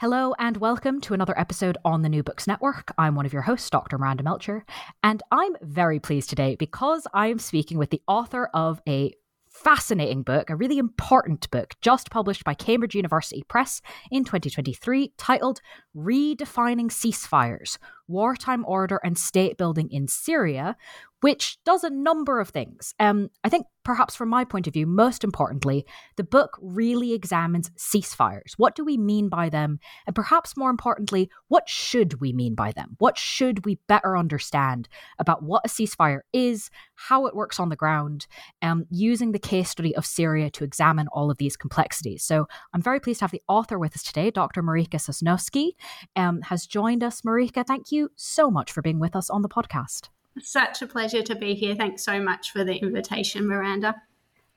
Hello and welcome to another episode on the New Books Network. I'm one of your hosts, Dr. Miranda Melcher, and I'm very pleased today because I am speaking with the author of a fascinating book, a really important book, just published by Cambridge University Press in 2023, titled Redefining Ceasefires Wartime Order and State Building in Syria, which does a number of things. Um, I think perhaps from my point of view, most importantly, the book really examines ceasefires. What do we mean by them? And perhaps more importantly, what should we mean by them? What should we better understand about what a ceasefire is, how it works on the ground, um, using the case study of Syria to examine all of these complexities. So I'm very pleased to have the author with us today, Dr. Marika Sosnowski, um, has joined us. Marika, thank you so much for being with us on the podcast. Such a pleasure to be here. Thanks so much for the invitation, Miranda.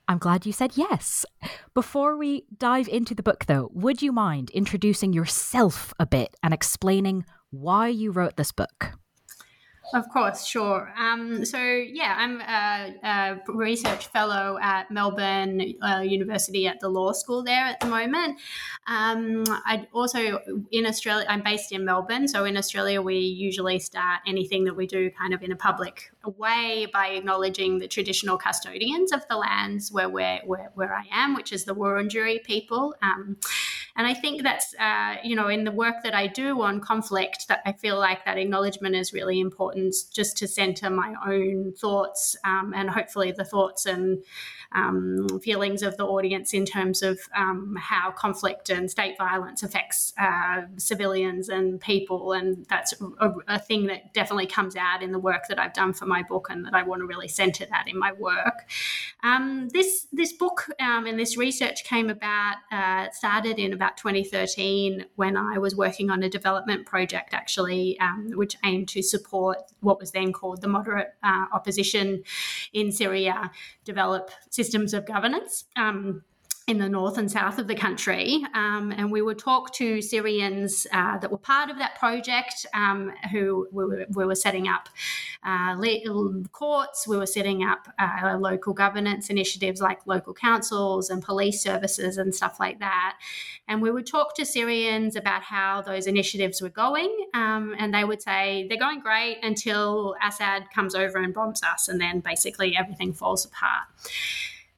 I'm glad you said yes. Before we dive into the book, though, would you mind introducing yourself a bit and explaining why you wrote this book? Of course, sure. Um, so, yeah, I'm a, a, research fellow at Melbourne uh, University at the law school there at the moment. Um, I also in Australia. I'm based in Melbourne, so in Australia we usually start anything that we do kind of in a public way by acknowledging the traditional custodians of the lands where where where, where I am, which is the Wurundjeri people. Um, and I think that's, uh, you know, in the work that I do on conflict, that I feel like that acknowledgement is really important just to center my own thoughts um, and hopefully the thoughts and um, feelings of the audience in terms of um, how conflict and state violence affects uh, civilians and people. And that's a, a, thing that definitely comes out in the work that I've done for my book and that I want to really center that in my work. Um, this, this book um, and this research came about, uh, started in about 2013 when I was working on a development project actually, um, which aimed to support what was then called the moderate uh, opposition in Syria develop systems of governance. Um, in the north and south of the country. Um, and we would talk to Syrians uh, that were part of that project um, who we were, we were, setting up uh, courts, we were setting up uh, local governance initiatives like local councils and police services and stuff like that. And we would talk to Syrians about how those initiatives were going. Um, and they would say, they're going great until Assad comes over and bombs us. And then basically everything falls apart.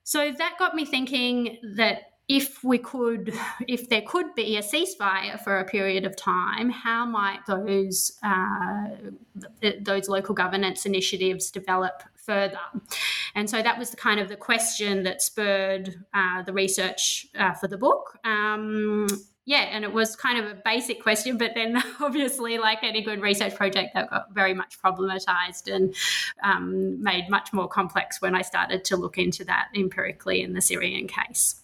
So that got me thinking that if we could, if there could be a ceasefire for a period of time, how might those uh, those local governance initiatives develop further? And so that was the kind of the question that spurred uh, the research uh, for the book. Um, yeah, and it was kind of a basic question, but then obviously, like any good research project, that got very much problematized and um, made much more complex when I started to look into that empirically in the Syrian case.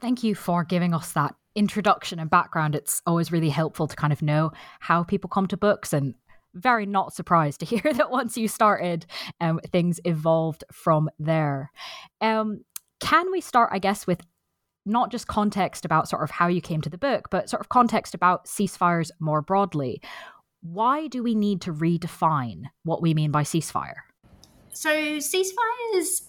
Thank you for giving us that introduction and background. It's always really helpful to kind of know how people come to books and very not surprised to hear that once you started, um, things evolved from there. Um, can we start, I guess, with not just context about sort of how you came to the book, but sort of context about ceasefires more broadly. Why do we need to redefine what we mean by ceasefire? So, ceasefires,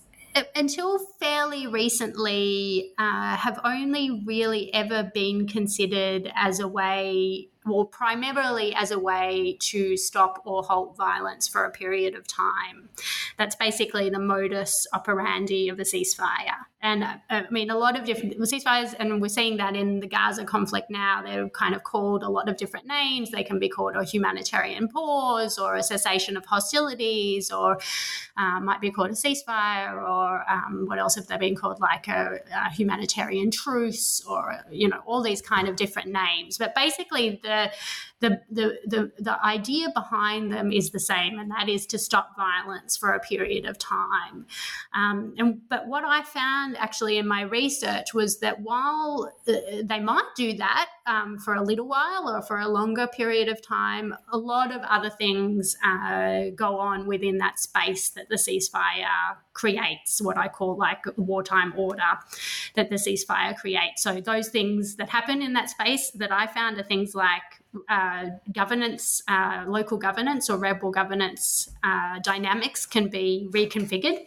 until fairly recently, uh, have only really ever been considered as a way well, primarily as a way to stop or halt violence for a period of time. That's basically the modus operandi of a ceasefire. And uh, I mean, a lot of different ceasefires, and we're seeing that in the Gaza conflict now, they're kind of called a lot of different names. They can be called a humanitarian pause or a cessation of hostilities, or uh, might be called a ceasefire, or um, what else have they been called, like a, a humanitarian truce, or, you know, all these kind of different names. But basically, the yeah the, the, the, idea behind them is the same, and that is to stop violence for a period of time. Um, and, but what I found found actually in my research was that while uh, they might do that um, for a little while or for a longer period of time, a lot of other things uh, go on within that space that the ceasefire creates, what I call like wartime order that the ceasefire creates. So, those things that happen in that space that I found are things like uh, governance, uh, local governance or rebel governance uh, dynamics can be reconfigured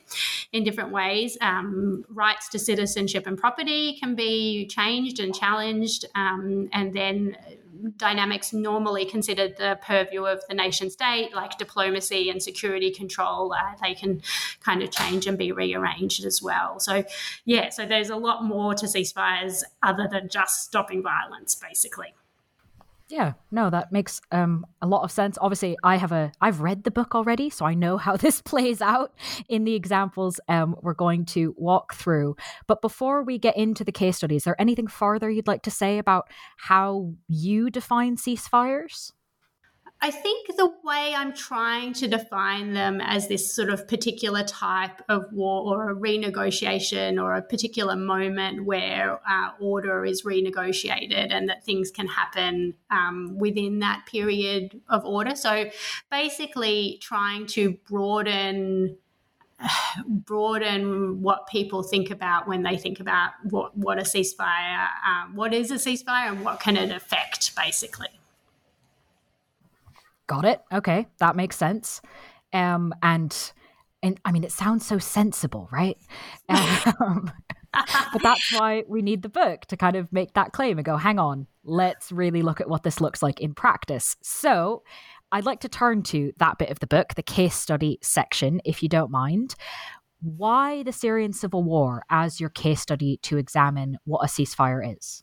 in different ways. Um, rights to citizenship and property can be changed and challenged, um, and then dynamics normally considered the purview of the nation state, like diplomacy and security control, uh, they can kind of change and be rearranged as well. So, yeah, so there's a lot more to ceasefires other than just stopping violence, basically. Yeah, no, that makes um, a lot of sense. Obviously, I have a I've read the book already, so I know how this plays out in the examples um, we're going to walk through. But before we get into the case study, is there anything further you'd like to say about how you define ceasefires? I think the way I'm trying to define them as this sort of particular type of war or a renegotiation or a particular moment where uh, order is renegotiated and that things can happen um, within that period of order. So basically, trying to broaden broaden what people think about when they think about what, what a ceasefire, um, what is a ceasefire, and what can it affect, basically. Got it. Okay, that makes sense. Um, and and I mean, it sounds so sensible, right? Um, but that's why we need the book to kind of make that claim and go, hang on, let's really look at what this looks like in practice. So I'd like to turn to that bit of the book, the case study section, if you don't mind. Why the Syrian civil war as your case study to examine what a ceasefire is?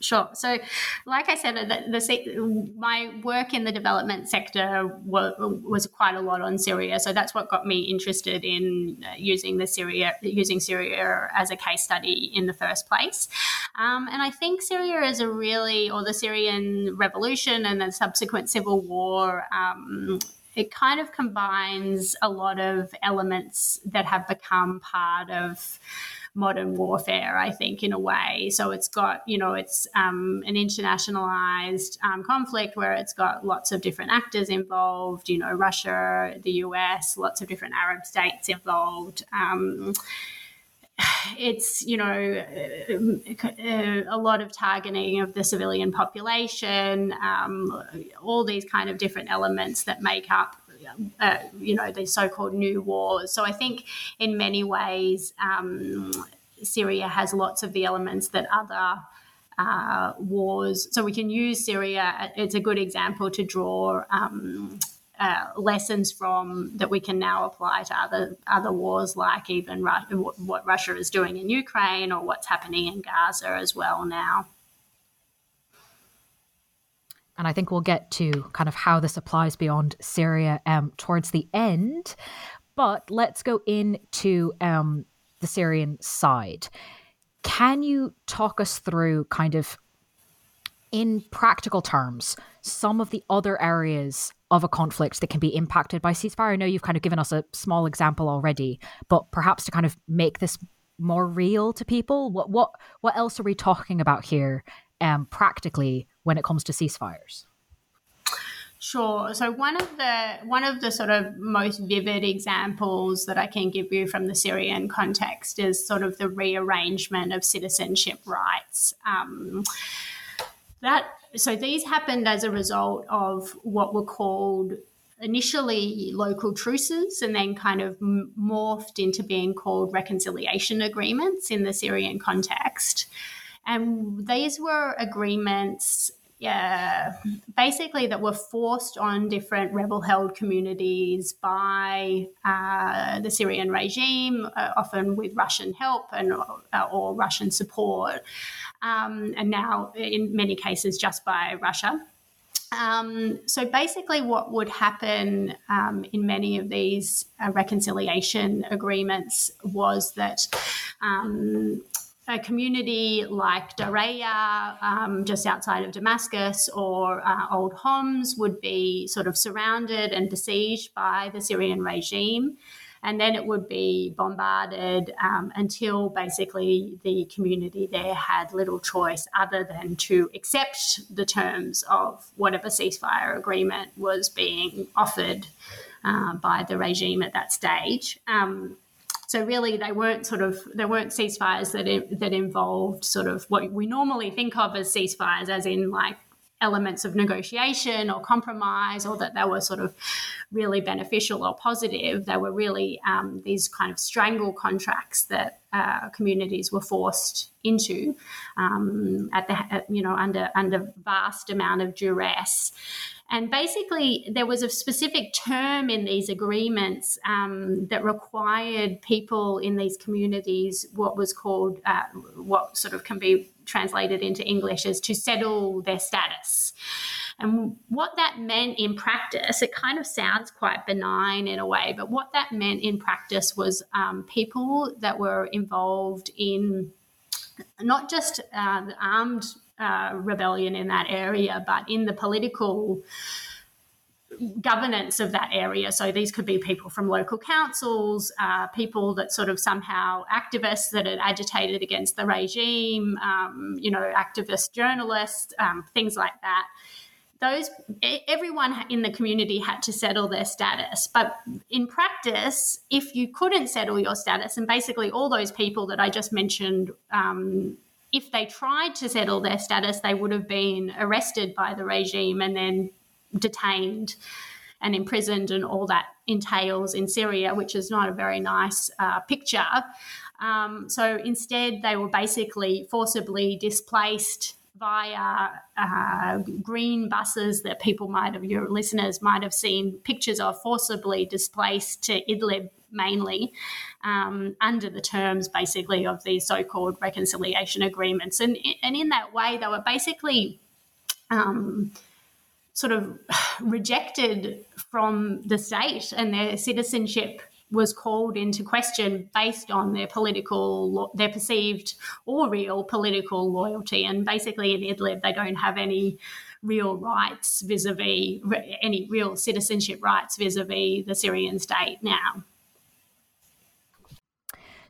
Sure. So, like I said, the, the, my work in the development sector was, was, quite a lot on Syria. So that's what got me interested in uh, using the Syria, using Syria as a case study in the first place. Um, and I think Syria is a really, or the Syrian revolution and the subsequent civil war. Um, it kind of combines a lot of elements that have become part of modern warfare, I think, in a way. So it's got, you know, it's um, an internationalized um, conflict where it's got lots of different actors involved, you know, Russia, the US, lots of different Arab states involved. Um, it's you know a lot of targeting of the civilian population um, all these kind of different elements that make up uh, you know, the so-called new wars. So I think in many ways, um, Syria has lots of the elements that other uh, wars. So we can use Syria. It's a good example to draw. Um, uh, lessons from that we can now apply to other other wars, like even Ru- what Russia is doing in Ukraine or what's happening in Gaza as well now. And I think we'll get to kind of how this applies beyond Syria um, towards the end. But let's go into um, the Syrian side. Can you talk us through kind of in practical terms some of the other areas of a conflict that can be impacted by ceasefire? I know you've kind of given us a small example already, but perhaps to kind of make this more real to people, what what what else are we talking about here um, practically when it comes to ceasefires? Sure. So one of the one of the sort of most vivid examples that I can give you from the Syrian context is sort of the rearrangement of citizenship rights. Um, that so these happened as a result of what were called initially local truces and then kind of morphed into being called reconciliation agreements in the Syrian context. And these were agreements yeah, basically that were forced on different rebel held communities by uh, the Syrian regime, uh, often with Russian help and uh, or Russian support, um, and now in many cases just by Russia. Um, so basically, what would happen um, in many of these uh, reconciliation agreements was that um, a community like Daraya, um, just outside of Damascus, or uh, Old Homs would be sort of surrounded and besieged by the Syrian regime. and then it would be bombarded um, until basically the community there had little choice other than to accept the terms of whatever ceasefire agreement was being offered uh, by the regime at that stage. Um, so really, they weren't sort of there weren't ceasefires that that involved sort of what we normally think of as ceasefires, as in like elements of negotiation or compromise, or that they were sort of really beneficial or positive. They were really um, these kind of strangle contracts that uh, communities were forced into um, at the at, you know under under vast amount of duress. And basically, there was a specific term in these agreements um, that required people in these communities what was called, uh, what sort of can be translated into English as to settle their status. And what that meant in practice, it kind of sounds quite benign in a way, but what that meant in practice was um, people that were involved in not just uh, the armed uh, rebellion in that area, but in the political governance of that area. So these could be people from local councils, uh, people that sort of somehow activists that had agitated against the regime, um, you know, activist journalists, um, things like that. Those everyone in the community had to settle their status, but in practice, if you couldn't settle your status, and basically all those people that I just mentioned um, if they tried to settle their status, they would have been arrested by the regime and then detained and imprisoned, and all that entails in Syria, which is not a very nice uh, picture. Um, so instead, they were basically forcibly displaced via uh, green buses that people might have, your listeners might have seen pictures of, forcibly displaced to Idlib mainly um, under the terms basically of these so-called reconciliation agreements. And and in that way they were basically um, sort of rejected from the state and their citizenship was called into question based on their political, their perceived or real political loyalty. And basically, in Idlib, they don't have any real rights vis a vis, any real citizenship rights vis a vis the Syrian state now.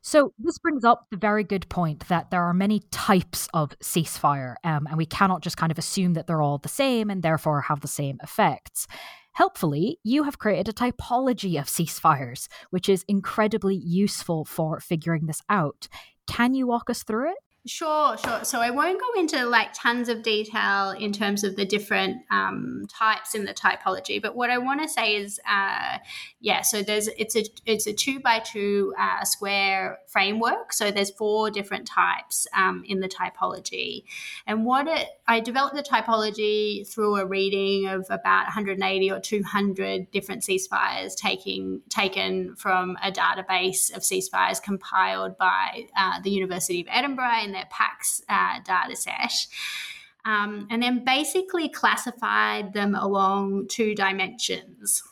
So this brings up the very good point that there are many types of ceasefire, um, and we cannot just kind of assume that they're all the same and therefore have the same effects. Helpfully, you have created a typology of ceasefires, which is incredibly useful for figuring this out. Can you walk us through it? Sure, sure. So I won't go into like tons of detail in terms of the different um, types in the typology, but what I want to say is, uh, yeah. So there's it's a it's a two by two uh, square framework. So there's four different types um, in the typology, and what it I developed the typology through a reading of about 180 or 200 different ceasefires taking taken from a database of ceasefires compiled by uh, the University of Edinburgh in their PAX uh, data set. Um, and then basically classified them along two dimensions.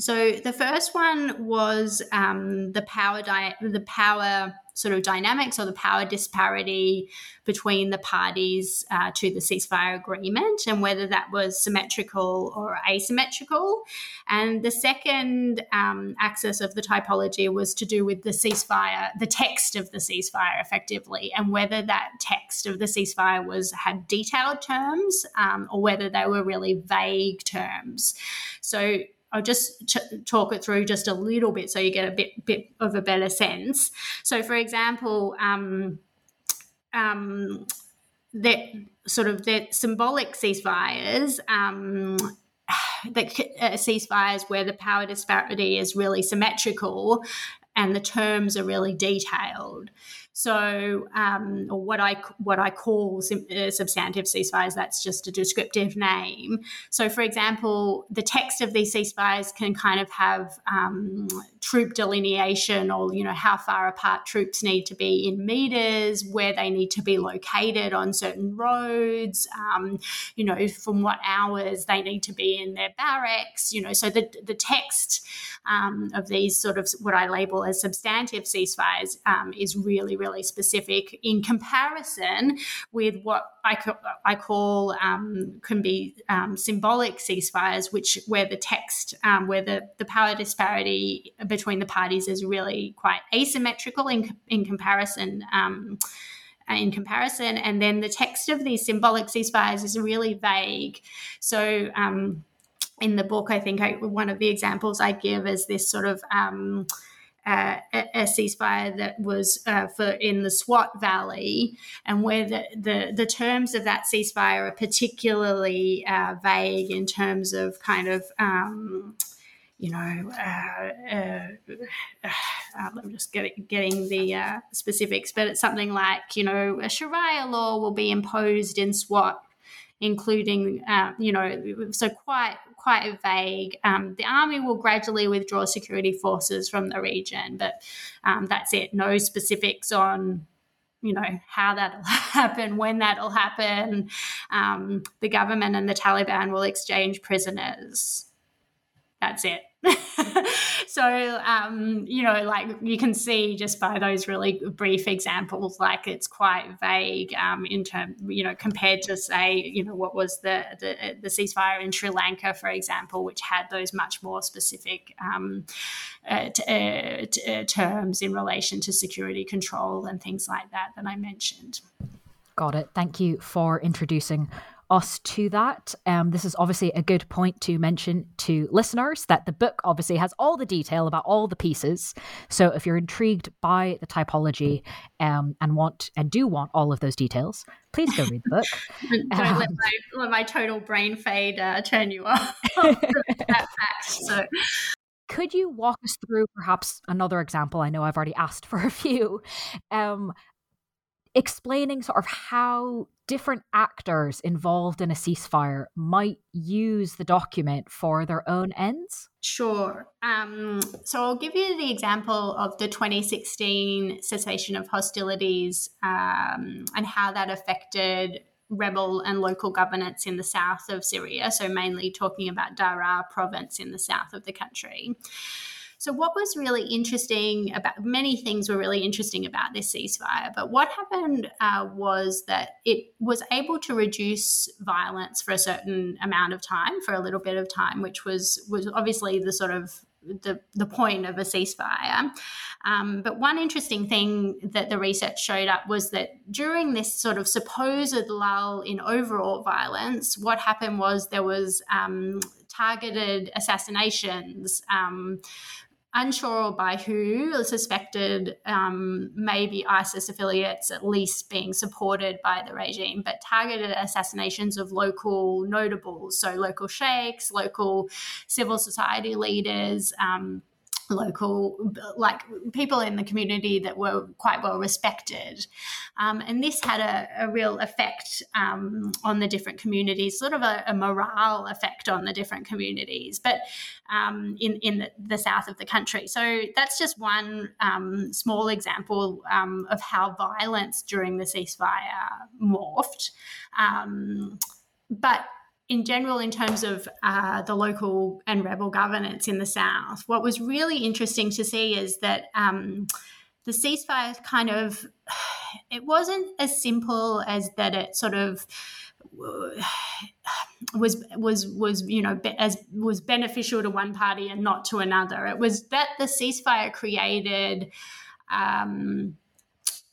So the first one was um, the power di- the power sort of dynamics or the power disparity between the parties uh, to the ceasefire agreement and whether that was symmetrical or asymmetrical. And the second um, axis of the typology was to do with the ceasefire, the text of the ceasefire effectively, and whether that text of the ceasefire was had detailed terms um, or whether they were really vague terms. So I'll just talk it through just a little bit so you get a bit bit of a better sense. So, for example, um, um, that sort of the symbolic ceasefires. Um, the uh, ceasefires where the power disparity is really symmetrical and the terms are really detailed. So, um, or what I what I call uh, substantive ceasefires, that's just a descriptive name. So, for example, the text of these ceasefires can kind of have um, troop delineation, or you know how far apart troops need to be in meters, where they need to be located on certain roads, um, you know from what hours they need to be in their barracks. You know, so the the text um, of these sort of what I label as substantive ceasefires um, is really, really specific in comparison with what I, I call um, can be um, symbolic ceasefires, which where the text, um, where the, the power disparity between the parties is really quite asymmetrical in, in comparison um, in comparison. And then the text of these symbolic ceasefires is really vague. So, um, in the book, I think I, one of the examples I give is this sort of um, uh, a, ceasefire that was uh, for in the Swat Valley, and where the, the, the terms of that ceasefire are particularly uh, vague in terms of kind of. Um, you know, uh, uh, uh, I'm just getting, getting the specifics, but it's something like, you know, a Sharia law will be imposed in SWAT, including, uh, you know, so quite quite vague. Um, the army will gradually withdraw security forces from the region, but um, that's it. No specifics on you know how that'll happen when that'll happen um, the government and the taliban will exchange prisoners that's it so um, you know like you can see just by those really brief examples like it's quite vague um, in term you know compared to say you know what was the, the, the ceasefire in Sri Lanka for example which had those much more specific um, uh, t- uh, t- uh, terms in relation to security control and things like that that I mentioned. Got it. Thank you for introducing us to that. Um, this is obviously a good point to mention to listeners that the book obviously has all the detail about all the pieces. So if you're intrigued by the typology um, and want and do want all of those details, please go read the book. Don't um, let, my, let, my, total brain fade uh, turn you off. that fact. So. Could you walk us through perhaps another example? I know I've already asked for a few. Um, explaining sort of how different actors involved in a ceasefire might use the document for their own ends? Sure. Um, so I'll give you the example of the 2016 cessation of hostilities um, and how that affected rebel and local governance in the south of Syria. So, mainly talking about Daraa province in the south of the country. So, what was really interesting about many things were really interesting about this ceasefire, but what happened uh, was that it was able to reduce violence for a certain amount of time, for a little bit of time, which was was obviously the sort of the, the point of a ceasefire. Um, but one interesting thing that the research showed up was that during this sort of supposed lull in overall violence, what happened was there was um, targeted assassinations. Um, unsure by who, suspected um, maybe ISIS affiliates at least being supported by the regime, but targeted assassinations of local notables, so local sheikhs, local civil society leaders. Um, local, like people in the community that were quite well respected. Um, and this had a, a real effect um, on the different communities, sort of a, a, morale effect on the different communities, but um, in, in the, the, south of the country. So that's just one um, small example um, of how violence during the ceasefire morphed. Um, but in general, in terms of uh, the local and rebel governance in the South, what was really interesting to see is that um, the ceasefire kind of it wasn't as simple as that it sort of was was was you know as was beneficial to one party and not to another. It was that the ceasefire created. Um,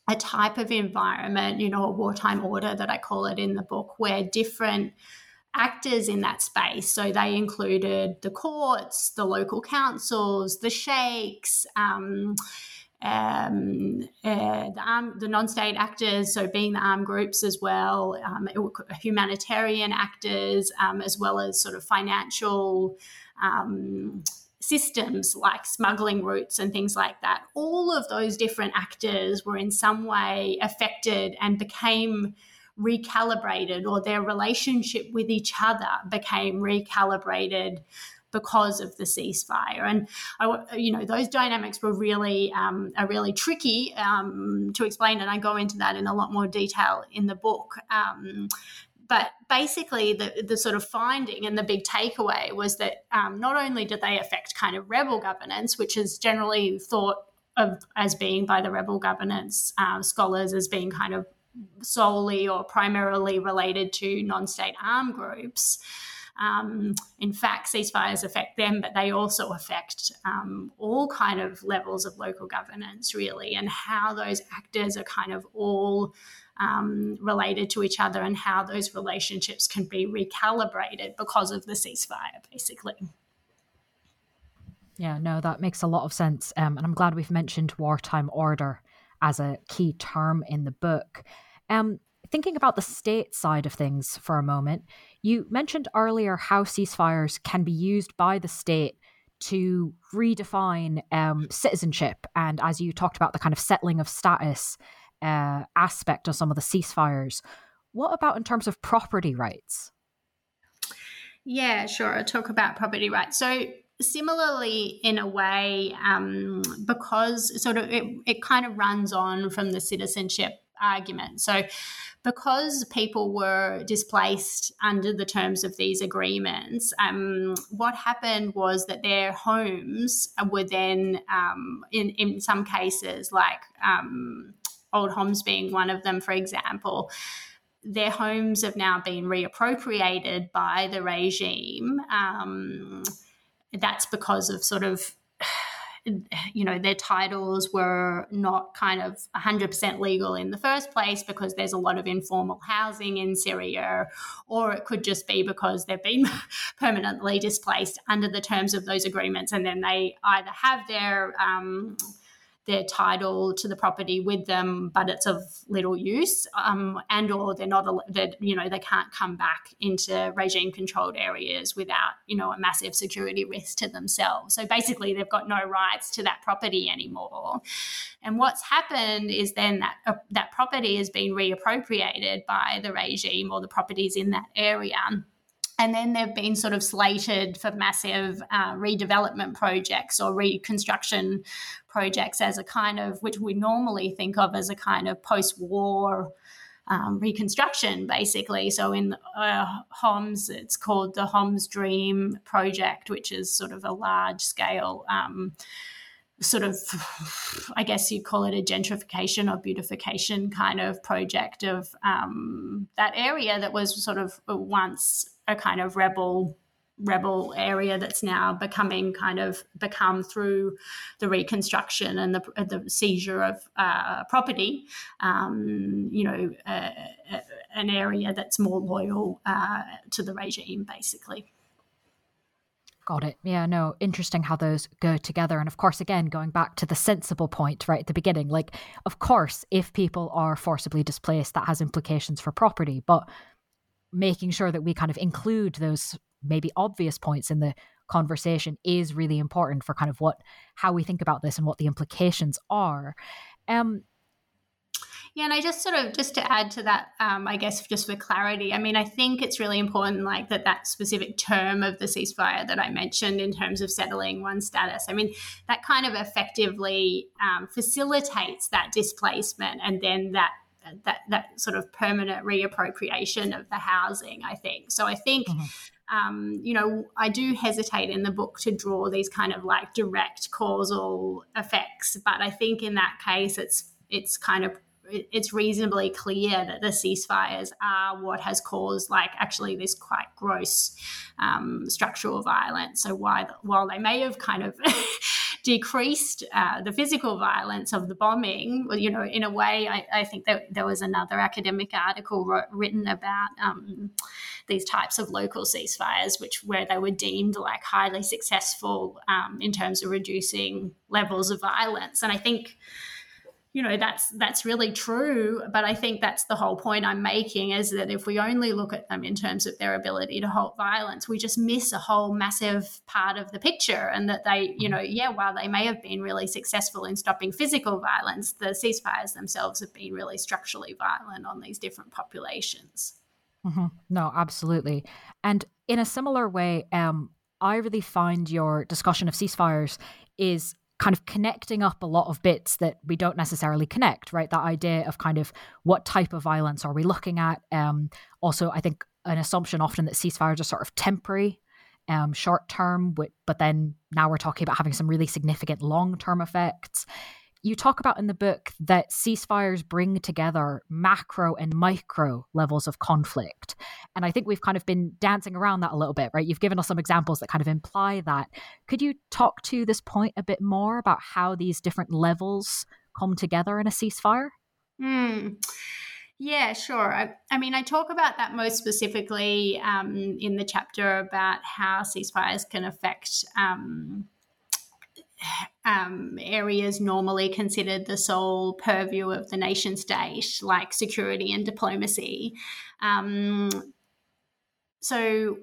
a type of environment, you know, a wartime order that I call it in the book, where different actors in that space. So they included the courts, the local councils, the sheikhs, um, um, uh, the, arm, the non-state actors, so being the armed groups as well, um, humanitarian actors, um, as well as sort of financial um, systems like smuggling routes and things like that. All of those different actors were in some way affected and became recalibrated or their relationship with each other became recalibrated because of the ceasefire. And I, you know, those dynamics were really um, are really tricky um, to explain, and I go into that in a lot more detail in the book. Um, but basically, the the sort of finding and the big takeaway was that um, not only did they affect kind of rebel governance, which is generally thought of as being by the rebel governance uh, scholars as being kind of solely or primarily related to non-state armed groups. Um, in fact, ceasefires affect them, but they also affect um, all kind of levels of local governance, really, and how those actors are kind of all um, related to each other and how those relationships can be recalibrated because of the ceasefire, basically. Yeah, no, that makes a lot of sense. Um, and I'm glad we've mentioned wartime order as a key term in the book. Um, thinking about the state side of things for a moment, you mentioned earlier how ceasefires can be used by the state to redefine um, citizenship. And as you talked about the kind of settling of status uh, aspect of some of the ceasefires, what about in terms of property rights? Yeah, sure. I'll talk about property rights. So, similarly in a way um, because sort of it, it kind of runs on from the citizenship argument so because people were displaced under the terms of these agreements, um, what happened was that their homes were then, um, in, in some cases, like um, Old Homs being one of them, for example, their homes have now been reappropriated by the regime. That's because of sort of you know their titles were not kind of 100% legal in the first place because there's a lot of informal housing in Syria or it could just be because they've been permanently displaced under the terms of those agreements and then they either have their um, their title to the property with them, but it's of little use, um, and or they're not, that you know, they can't come back into regime controlled areas without, you know, a massive security risk to themselves. So basically, they've got no rights to that property anymore. And what's happened is then that uh, that property has been reappropriated by the regime or the properties in that area and then they've been sort of slated for massive uh, redevelopment projects or reconstruction projects as a kind of, which we normally think of as a kind of post war um, reconstruction, basically. So in uh, Homs, it's called the Homs Dream Project, which is sort of a large scale. Um, sort of, I guess you'd call it a gentrification or beautification kind of project of um, that area that was sort of once a kind of rebel rebel area that's now becoming kind of become through the reconstruction and the, the seizure of uh, property, um, you know, uh, an area that's more loyal uh, to the regime, basically. Got it. Yeah, no, interesting how those go together. And of course, again, going back to the sensible point right at the beginning, like, of course, if people are forcibly displaced, that has implications for property. But making sure that we kind of include those maybe obvious points in the conversation is really important for kind of what how we think about this and what the implications are. Um, yeah, and I just sort of just to add to that, um, I guess just for clarity, I mean, I think it's really important, like that that specific term of the ceasefire that I mentioned in terms of settling one status. I mean, that kind of effectively um, facilitates that displacement and then that that that sort of permanent reappropriation of the housing. I think so. I think. Mm-hmm. Um, you know, I do hesitate in the book to draw these kind of like direct causal effects, but I think in that case, it's it's kind of it's reasonably clear that the ceasefires are what has caused like actually this quite gross um, structural violence. So why, while they may have kind of decreased uh, the physical violence of the bombing. You know, in a way, I, I think that there was another academic article written about um, these types of local ceasefires, which where they were deemed like highly successful um, in terms of reducing levels of violence. And I think you know that's that's really true. But i think that's the whole point i'm making is that if we only look at them in terms of their ability to halt violence we just miss a whole massive part of the picture and that they you know yeah while they may have been really successful in stopping physical violence the ceasefires themselves have been really structurally violent on these different populations. Mm-hmm. no absolutely. And in a similar way um I really find your discussion of ceasefires is kind of connecting up a lot of bits that we don't necessarily connect, right? That idea of kind of what type of violence are we looking at? Um, also, I think an assumption often that ceasefires are sort of temporary, um, short term, but then now we're talking about having some really significant long term effects. You talk about in the book that ceasefires bring together macro and micro levels of conflict. And I think we've kind of been dancing around that a little bit, right? You've given us some examples that kind of imply that. Could you talk to this point a bit more about how these different levels come together in a ceasefire? Mm. Yeah, sure. I, I, mean, I talk about that most specifically um, in the chapter about how ceasefires can affect um, um, areas normally considered the sole purview of the nation state, like security and diplomacy. Um, so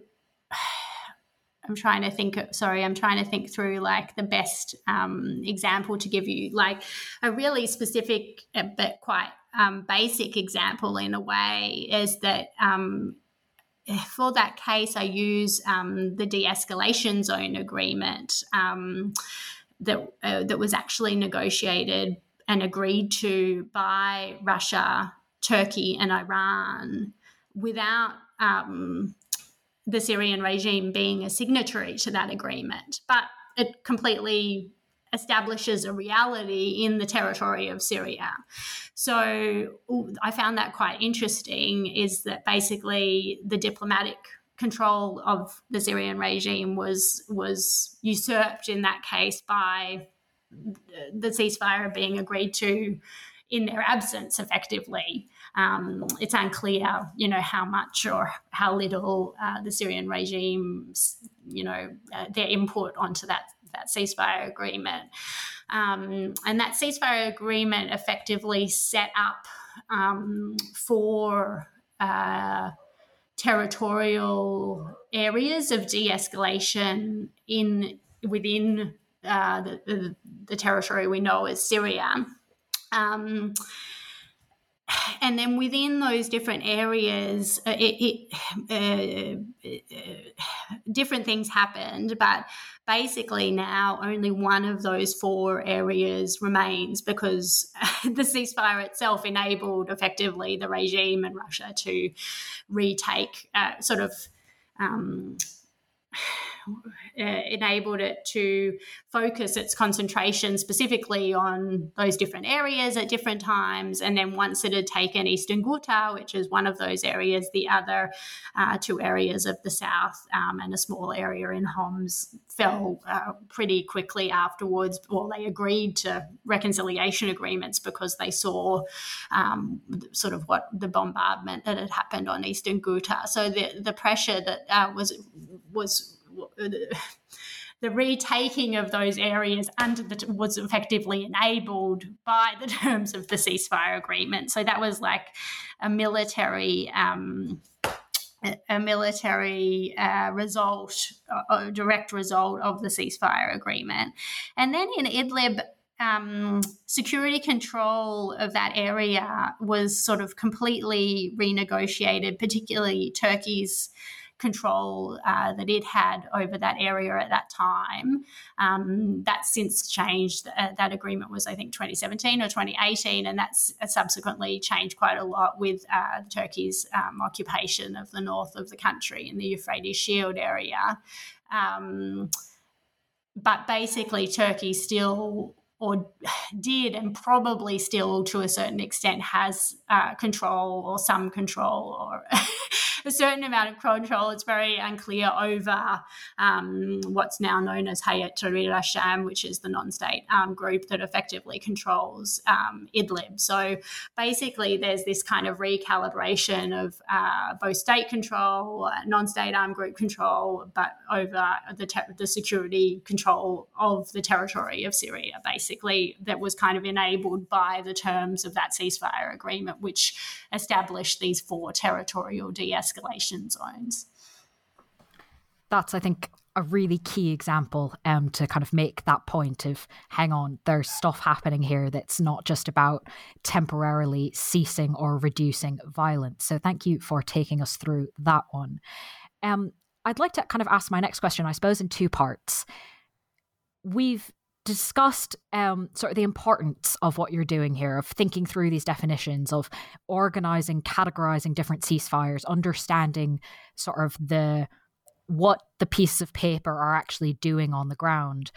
I'm trying to think. Sorry, I'm trying to think through like the best um, example to give you, like a really specific uh, but quite um, basic example in a way is that um, for that case, I use um, the de-escalation zone agreement um, that uh, that was actually negotiated and agreed to by Russia, Turkey, and Iran without um, the Syrian regime being a signatory to that agreement, but it completely establishes a reality in the territory of Syria. So I found that quite interesting is that basically the diplomatic control of the Syrian regime was was usurped in that case by the ceasefire being agreed to in their absence effectively. Um, it's unclear, you know, how much or how little uh, the Syrian regime, you know, uh, their input onto that that ceasefire agreement. Um, and that ceasefire agreement effectively set up um, for uh, territorial areas of de-escalation in within uh, the, the, territory we know as Syria. Um, and then within those different areas, uh, it, it uh, different things happened, but basically now only one of those four areas remains because the ceasefire itself enabled effectively the regime in Russia to retake uh, sort of. Um, uh, enabled it to focus its concentration specifically on those different areas at different times. And then once it had taken Eastern Ghouta, which is one of those areas, the other uh, two areas of the south um, and a small area in Homs fell uh, pretty quickly afterwards. Well, they agreed to reconciliation agreements because they saw um, sort of what the bombardment that had happened on Eastern Ghouta. So the the pressure that uh, was was the retaking of those areas under the, was effectively enabled by the terms of the ceasefire agreement. So that was like a military. Um, a military uh, result, a direct result of the ceasefire agreement. And then in Idlib, um, security control of that area was sort of completely renegotiated, particularly Turkey's control uh, that it had over that area at that time. Um, that's since changed. Uh, that agreement was, I think, 2017 or 2018, and that's subsequently changed quite a lot with uh, Turkey's um, occupation of the north of the country in the Euphrates Shield area. Um, but basically, Turkey still or did and probably still to a certain extent has uh, control or some control or a certain amount of control. It's very unclear over um, what's now known as Hayat Tahrir al-Sham, which is the non-state um, group that effectively controls um, Idlib. So basically, there's this kind of recalibration of uh, both state control, non-state armed group control, but over the, the security control of the territory of Syria, basically, that was kind of enabled by the terms of that ceasefire agreement, which established these four territorial de-escalation escalation zones. That's, I think, a really key example um, to kind of make that point of hang on, there's stuff happening here that's not just about temporarily ceasing or reducing violence. So thank you for taking us through that one. Um, I'd like to kind of ask my next question, I suppose, in two parts. We've discussed um, sort of the importance of what you're doing here, of thinking through these definitions, of organizing, categorizing different ceasefires, understanding sort of the what the pieces of paper are actually doing on the ground.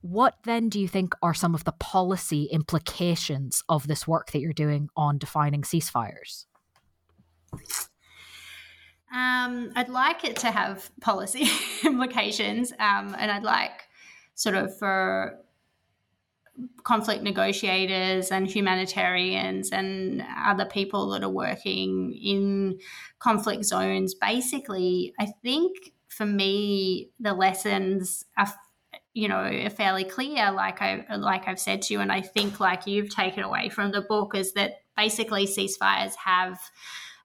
what then do you think are some of the policy implications of this work that you're doing on defining ceasefires? Um, I'd like it to have policy implications, um, and I'd like sort of for conflict negotiators and humanitarians and other people that are working in conflict zones. Basically, I think for me, the lessons are you know fairly clear like i like i've said to you and i think like you've taken away from the book is that basically ceasefires have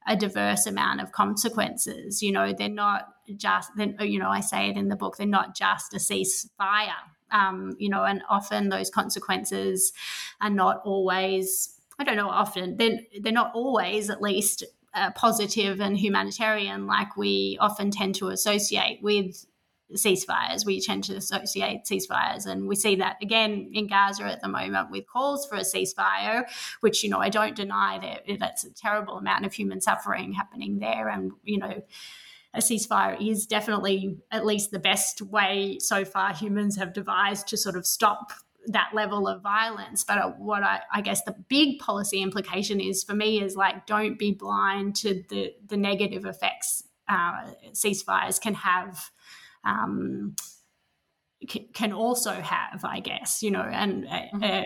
a diverse amount of consequences. You know, they're not just, then you know, I say it in the book, they're not just a ceasefire. Um, you know, and often those consequences are not always, I don't know, often, they're, they're not always at least uh, positive and humanitarian like we often tend to associate with ceasefires. We tend to associate ceasefires, and we see that again in Gaza at the moment with calls for a ceasefire, which you know I don't deny that that's a terrible amount of human suffering happening there, and you know. A ceasefire is definitely at least the best way so far humans have devised to sort of stop that level of violence. But what I, I, guess the big policy implication is for me is like don't be blind to the the negative effects uh, ceasefires can have um, can also have, I guess, you know, and uh, mm-hmm.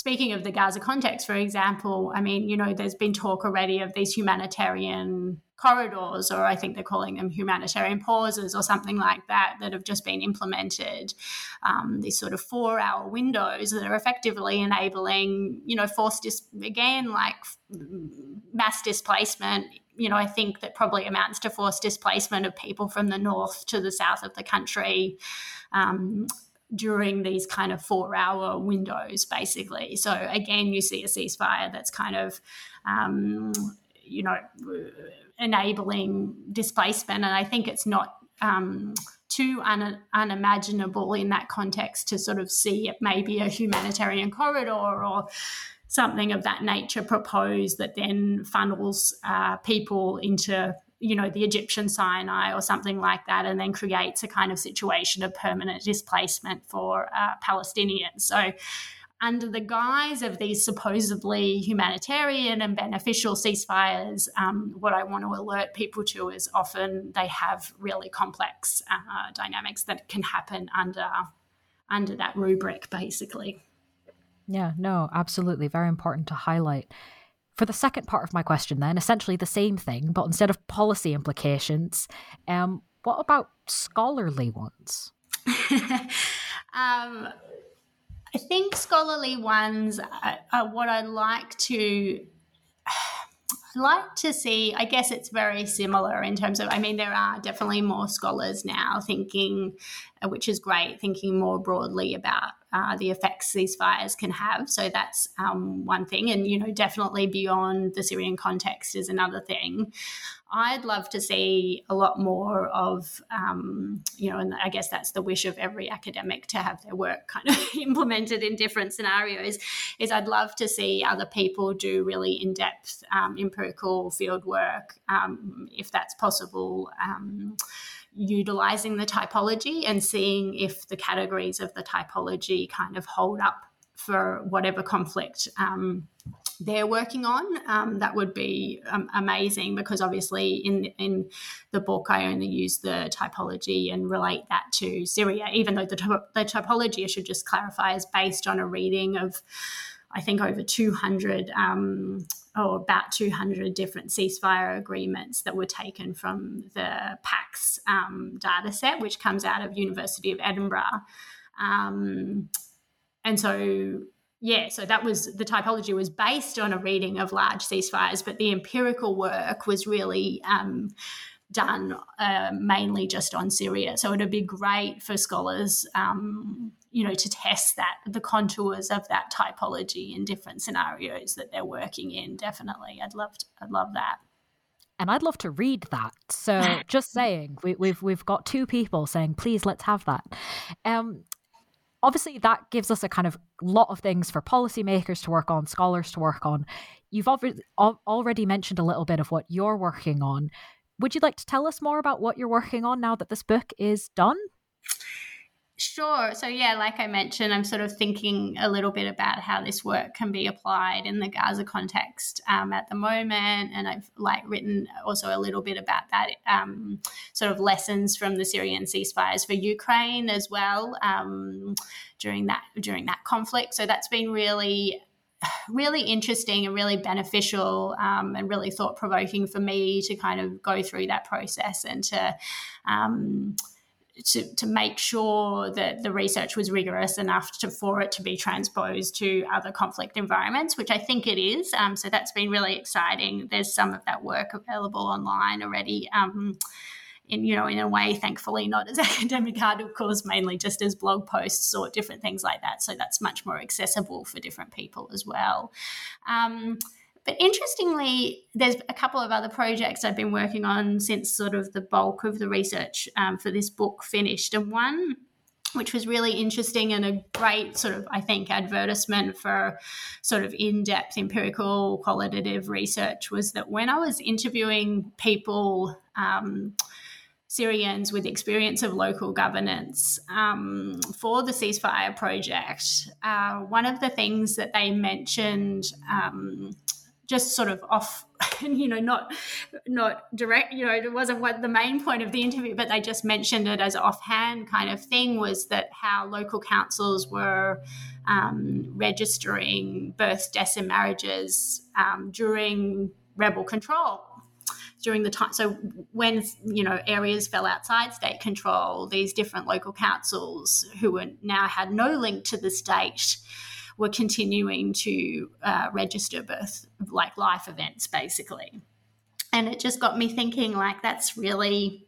Speaking of the Gaza context, for example, I mean, you know, there's been talk already of these humanitarian corridors, or I think they're calling them humanitarian pauses or something like that, that have just been implemented. Um, these sort of four hour windows that are effectively enabling, you know, forced, dis- again, like mass displacement you know, I think that probably amounts to forced displacement of people from the north to the south of the country um, during these kind of four hour windows, basically. So, again, you see a ceasefire that's kind of, um, you know, enabling displacement. And I think it's not. Um, too un- unimaginable in that context to sort of see maybe a humanitarian corridor or something of that nature proposed that then funnels uh, people into you know the Egyptian Sinai or something like that, and then creates a kind of situation of permanent displacement for uh, Palestinians. So. Under the guise of these supposedly humanitarian and beneficial ceasefires, um, what I want to alert people to is often they have really complex uh, dynamics that can happen under under that rubric, basically. Yeah, no, absolutely. Very important to highlight. For the second part of my question, then, essentially the same thing, but instead of policy implications, um, what about scholarly ones? um, I think scholarly ones are, are what I like to I like to see, I guess it's very similar in terms of, I mean, there are definitely more scholars now thinking, uh, which is great, thinking more broadly about uh, the effects ceasefires can have. So that's um, one thing. And, you know, definitely beyond the Syrian context is another thing. I'd love to see a lot more of, um, you know, and I guess that's the wish of every academic to have their work kind of implemented in different scenarios. Is I'd love to see other people do really in depth um, empirical field work, um, if that's possible um, utilizing the typology and seeing if the categories of the typology kind of hold up for whatever conflict um, they're working on. Um, that would be um, amazing because obviously in in the book I only use the typology and relate that to Syria, even though the, the typology I should just clarify is based on a reading of I think over 200 or about 200 different ceasefire agreements that were taken from the PAX um, data set, which comes out of University of Edinburgh. Um, and so yeah, so that was the typology was based on a reading of large ceasefires, but the empirical work was really um, done uh, mainly just on Syria. So it'd be great for scholars, um, you know, to test that the contours of that typology in different scenarios that they're working in. Definitely, I'd love, to, I'd love that. And I'd love to read that. So just saying, we, we've we've got two people saying, please let's have that. Um, obviously that gives us a kind of lot of things for policymakers to work on, scholars to work on. You've already mentioned a little bit of what you're working on. Would you like to tell us more about what you're working on now that this book is done? Sure. So, yeah, like I mentioned, I'm sort of thinking a little bit about how this work can be applied in the Gaza context um, at the moment. And I've like written also a little bit about that um, sort of lessons from the Syrian ceasefires for Ukraine as well um, during that during that conflict. So that's been really really interesting and really beneficial um, and really thought provoking for me to kind of go through that process and to um, to, to make sure that the research was rigorous enough to, for it to be transposed to other conflict environments, which I think it is. Um, so that's been really exciting. There's some of that work available online already. Um, in you know in a way thankfully not as academic articles mainly just as blog posts or different things like that so that's much more accessible for different people as well um, but interestingly, there's a couple of other projects I've been working on since sort of the bulk of the research um, for this book finished. And one which was really interesting and a great sort of, I think, advertisement for sort of in depth empirical qualitative research was that when I was interviewing people, um, Syrians with experience of local governance um, for the ceasefire project, uh, one of the things that they mentioned um, just sort of off you know not not direct you know it wasn't what the main point of the interview but they just mentioned it as offhand kind of thing was that how local councils were um, registering births deaths and marriages um, during rebel control during the time so when you know areas fell outside state control these different local councils who were now had no link to the state were continuing to uh, register birth, like life events, basically. And it just got me thinking, like, that's really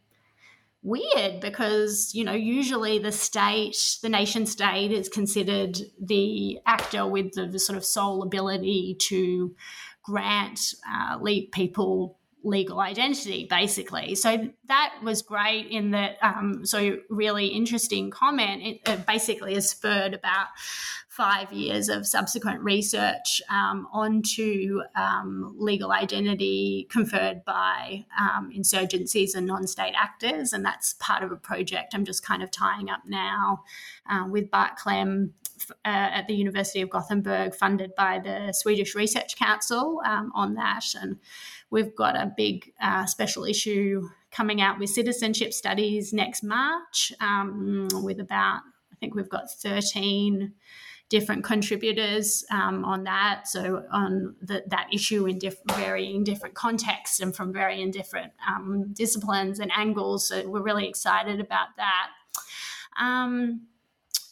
weird because, you know, usually the state, the nation state, is considered the actor with the, the sort of sole ability to grant uh, people legal identity, basically. So that was great in that, um, so really interesting comment. It, it basically has spurred about five years of subsequent research um, onto um, legal identity conferred by um, insurgencies and non state actors. And that's part of a project I'm just kind of tying up now uh, with Bart Klem. Uh, at the University of Gothenburg, funded by the Swedish Research Council um, on that. And we've got a big uh, special issue coming out with citizenship studies next March um, with about, I think we've got 13 different contributors um, on that. So on the, that issue in diff- varying different contexts and from varying different um, disciplines and angles. So we're really excited about that. Um,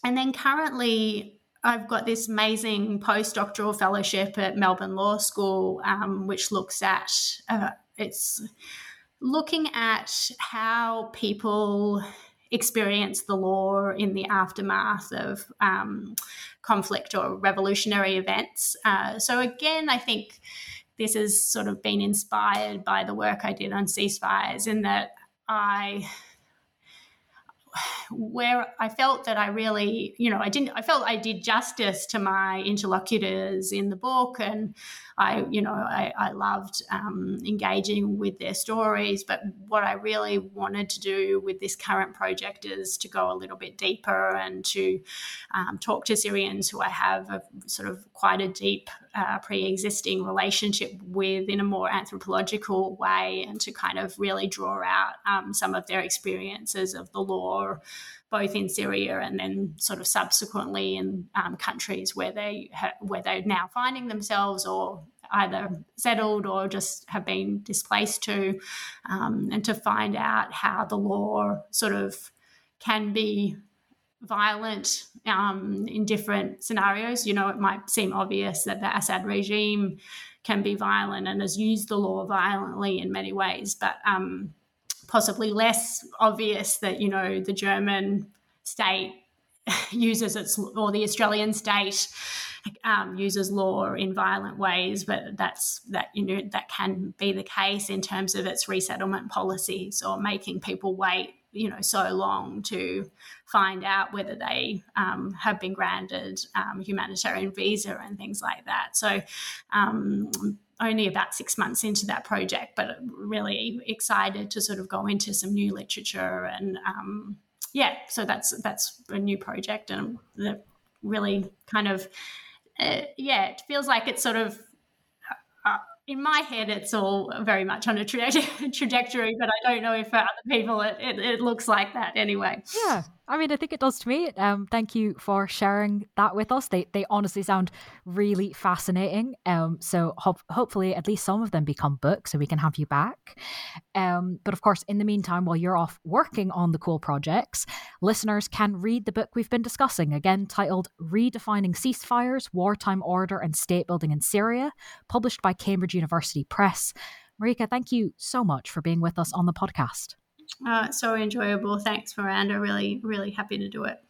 and then currently, I've got this amazing postdoctoral fellowship at Melbourne Law School, um, which looks at uh, it's looking at how people experience the law in the aftermath of um, conflict or revolutionary events. Uh, so, again, I think this has sort of been inspired by the work I did on ceasefires, in that I where I felt that I really, you know, I didn't, I felt I did justice to my interlocutors in the book, and I, you know, I, I loved um, engaging with their stories. But what I really wanted to do with this current project is to go a little bit deeper and to um, talk to Syrians who I have a sort of quite a deep uh, pre-existing relationship with in a more anthropological way, and to kind of really draw out um, some of their experiences of the law both in Syria and then sort of subsequently in um, countries where they ha- where they're now finding themselves or either settled or just have been displaced to, um, and to find out how the law sort of can be violent um, in different scenarios. You know, it might seem obvious that the Assad regime can be violent and has used the law violently in many ways, but um, possibly less obvious that you know the German state uses its or the Australian state um, uses law in violent ways, but that's that you know that can be the case in terms of its resettlement policies or making people wait you know so long to find out whether they um, have been granted um, humanitarian visa and things like that. So um, only about six months into that project, but really excited to sort of go into some new literature and um, yeah, so that's that's a new project, and really kind of uh, yeah, it feels like it's sort of. Uh, in my head, it's all very much on a tra- trajectory, but I don't know if for other people it, it, it looks like that anyway. Yeah, I mean, I think it does to me. Um, thank you for sharing that with us. They they honestly sound really fascinating. Um, so ho- hopefully, at least some of them become books, so we can have you back. Um, but of course, in the meantime, while you're off working on the cool projects, listeners can read the book we've been discussing. Again, titled "Redefining Ceasefires: Wartime Order and State Building in Syria," published by Cambridge University Press. Marika, thank you so much for being with us on the podcast. Uh, so enjoyable. Thanks, Miranda. Really, really happy to do it.